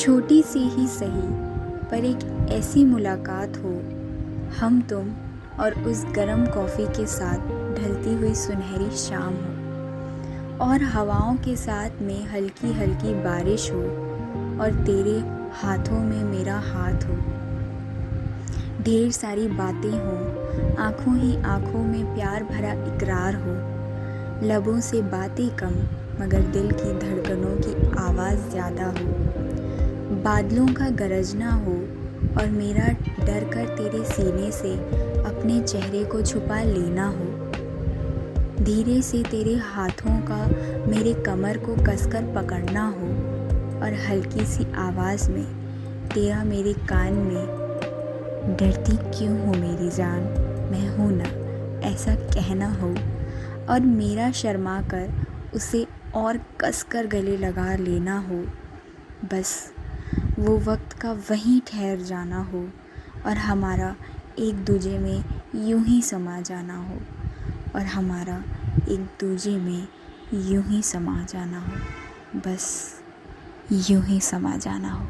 छोटी सी ही सही, पर एक ऐसी मुलाकात हो, हम तुम और उस गरम कॉफ़ी के साथ ढलती हुई सुनहरी शाम हो। और हवाओं के साथ में हल्की हल्की बारिश हो और तेरे हाथों में मेरा हाथ हो। ढेर सारी बातें हों, आँखों ही आँखों में प्यार भरा इकरार हो। लबों से बातें कम, मगर दिल की धड़कनों की आवाज़ ज़्यादा हो। बादलों का गरजना हो और मेरा डर कर तेरे सीने से अपने चेहरे को छुपा लेना हो। धीरे से तेरे हाथों का मेरे कमर को कसकर पकड़ना हो और हल्की सी आवाज़ में तेरा मेरे कान में, डरती क्यों हो मेरी जान? मैं हूँ ना, ऐसा कहना हो। और मेरा शर्मा कर उसे और कस कर गले लगा लेना हो। बस वो वक्त का वहीं ठहर जाना हो और हमारा एक दूजे में यूँ ही समा जाना हो और हमारा एक दूजे में यूँ ही समा जाना हो। बस यूँ ही समा जाना हो।